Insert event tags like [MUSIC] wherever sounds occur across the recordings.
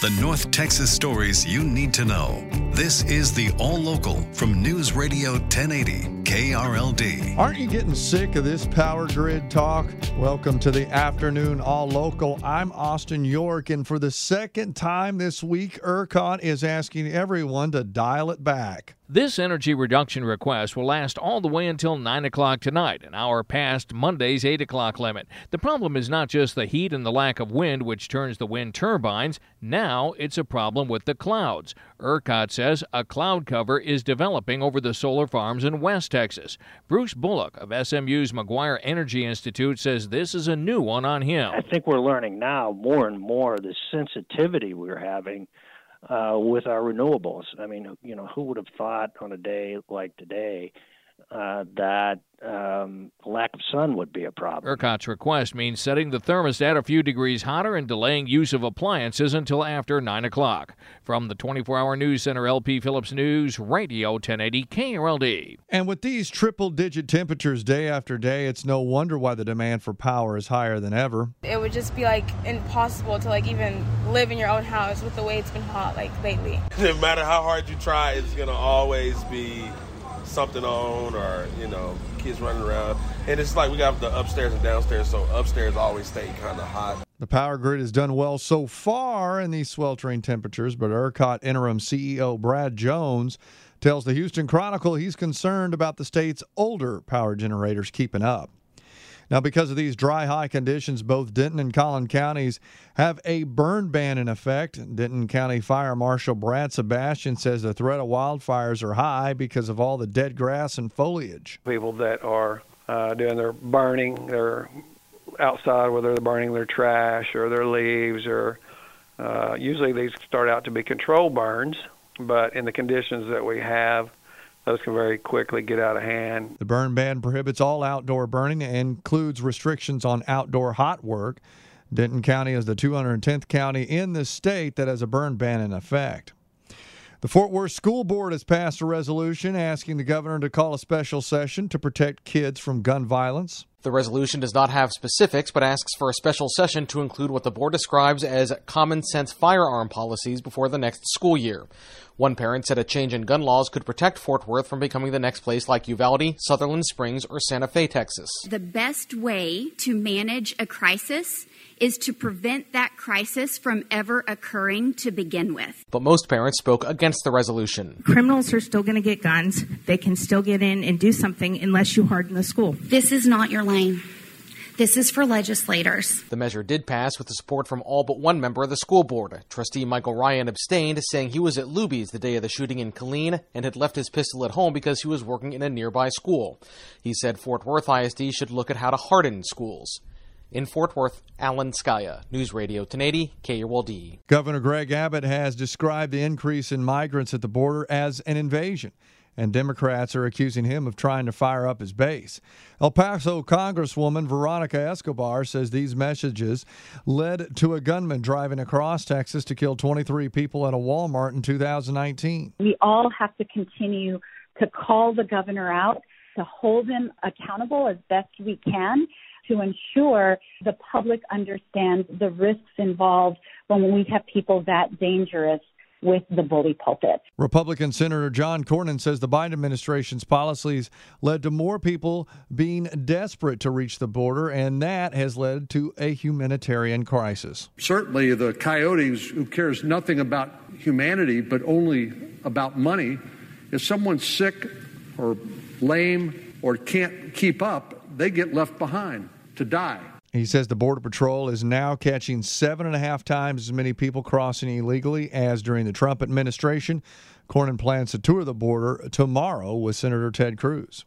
The North Texas stories you need to know. This is the All Local from News Radio 1080 KRLD. Aren't you getting sick of this power grid talk? Welcome to the afternoon All Local. I'm Austin York, and for the second time this week, ERCOT is asking everyone to dial it back. This energy reduction request will last all the way until 9 o'clock tonight, an hour past Monday's 8 o'clock limit. The problem is not just the heat and the lack of wind, which turns the wind turbines. Now it's a problem with the clouds. ERCOT says a cloud cover is developing over the solar farms in West Texas. Bruce Bullock of SMU's Maguire Energy Institute says this is a new one on him. I think we're learning now more and more the sensitivity we're having uh, with our renewables. I mean, you know, who would have thought on a day like today uh, that um, lack of sun would be a problem. ERCOT's request means setting the thermostat a few degrees hotter and delaying use of appliances until after 9 o'clock. From the 24 hour news center, LP Phillips News, Radio 1080 KRLD. And with these triple digit temperatures day after day, it's no wonder why the demand for power is higher than ever. It would just be like impossible to like even live in your own house with the way it's been hot like lately. [LAUGHS] No matter how hard you try, it's going to always be something on or you know kids running around. And it's like we got the upstairs and downstairs so upstairs always stay kind of hot. The power grid has done well so far in these sweltering temperatures but ERCOT interim ceo brad jones tells the houston chronicle he's concerned about the state's older power generators keeping up now, because of these dry high conditions, both Denton and Collin counties have a burn ban in effect. Denton County Fire Marshal Brad Sebastian says the threat of wildfires are high because of all the dead grass and foliage. People that are uh, doing their burning, they're outside, whether they're burning their trash or their leaves, or uh, usually these start out to be controlled burns, but in the conditions that we have, those can very quickly get out of hand. The burn ban prohibits all outdoor burning and includes restrictions on outdoor hot work. Denton County is the 210th county in the state that has a burn ban in effect. The Fort Worth School Board has passed a resolution asking the governor to call a special session to protect kids from gun violence. The resolution does not have specifics, but asks for a special session to include what the board describes as common sense firearm policies before the next school year. One parent said a change in gun laws could protect Fort Worth from becoming the next place like Uvalde, Sutherland Springs, or Santa Fe, Texas. The best way to manage a crisis is to prevent that crisis from ever occurring to begin with. But most parents spoke against the resolution. Criminals are still going to get guns. They can still get in and do something unless you harden the school. This is not your lane. This is for legislators. The measure did pass with the support from all but one member of the school board. Trustee Michael Ryan abstained, saying he was at Luby's the day of the shooting in Killeen and had left his pistol at home because he was working in a nearby school. He said Fort Worth ISD should look at how to harden schools. In Fort Worth, Alan Scaia, News Radio 1080, KRLD. Governor Greg Abbott has described the increase in migrants at the border as an invasion and Democrats are accusing him of trying to fire up his base. El Paso Congresswoman Veronica Escobar says these messages led to a gunman driving across Texas to kill 23 people at a Walmart in 2019. We all have to continue to call the governor out, to hold him accountable as best we can to ensure the public understands the risks involved when we have people that dangerous with the bully pulpit. Republican Senator John Cornyn says the Biden administration's policies led to more people being desperate to reach the border, and that has led to a humanitarian crisis. Certainly, the coyotes who cares nothing about humanity but only about money, if someone's sick or lame or can't keep up, they get left behind to die. He says the Border Patrol is now catching seven and a half times as many people crossing illegally as during the Trump administration. Cornyn plans to tour the border tomorrow with Senator Ted Cruz.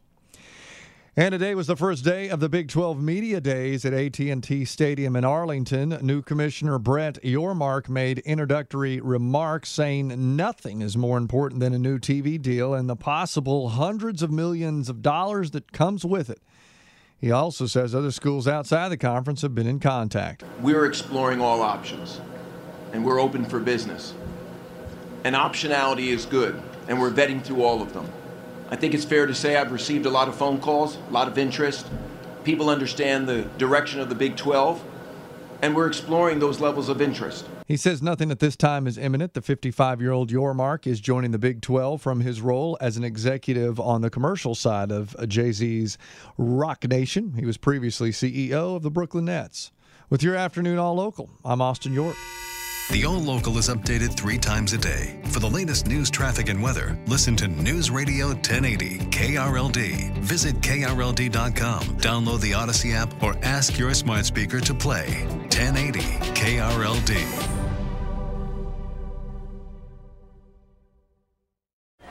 And today was the first day of the Big 12 Media Days at AT&T Stadium in Arlington. New Commissioner Brett Yormark made introductory remarks saying nothing is more important than a new TV deal and the possible hundreds of millions of dollars that comes with it. He also says other schools outside the conference have been in contact. We're exploring all options, and we're open for business. And optionality is good, and we're vetting through all of them. I think it's fair to say I've received a lot of phone calls, a lot of interest. People understand the direction of the Big 12, and we're exploring those levels of interest. He says nothing at this time is imminent. The 55 year old Yormark is joining the Big 12 from his role as an executive on the commercial side of Jay Z's Roc Nation. He was previously CEO of the Brooklyn Nets. With your afternoon all local, I'm Austin York. The All Local is updated three times a day. For the latest news, traffic, and weather, listen to News Radio 1080 KRLD. Visit KRLD.com, download the Audacy app, or ask your smart speaker to play 1080 KRLD.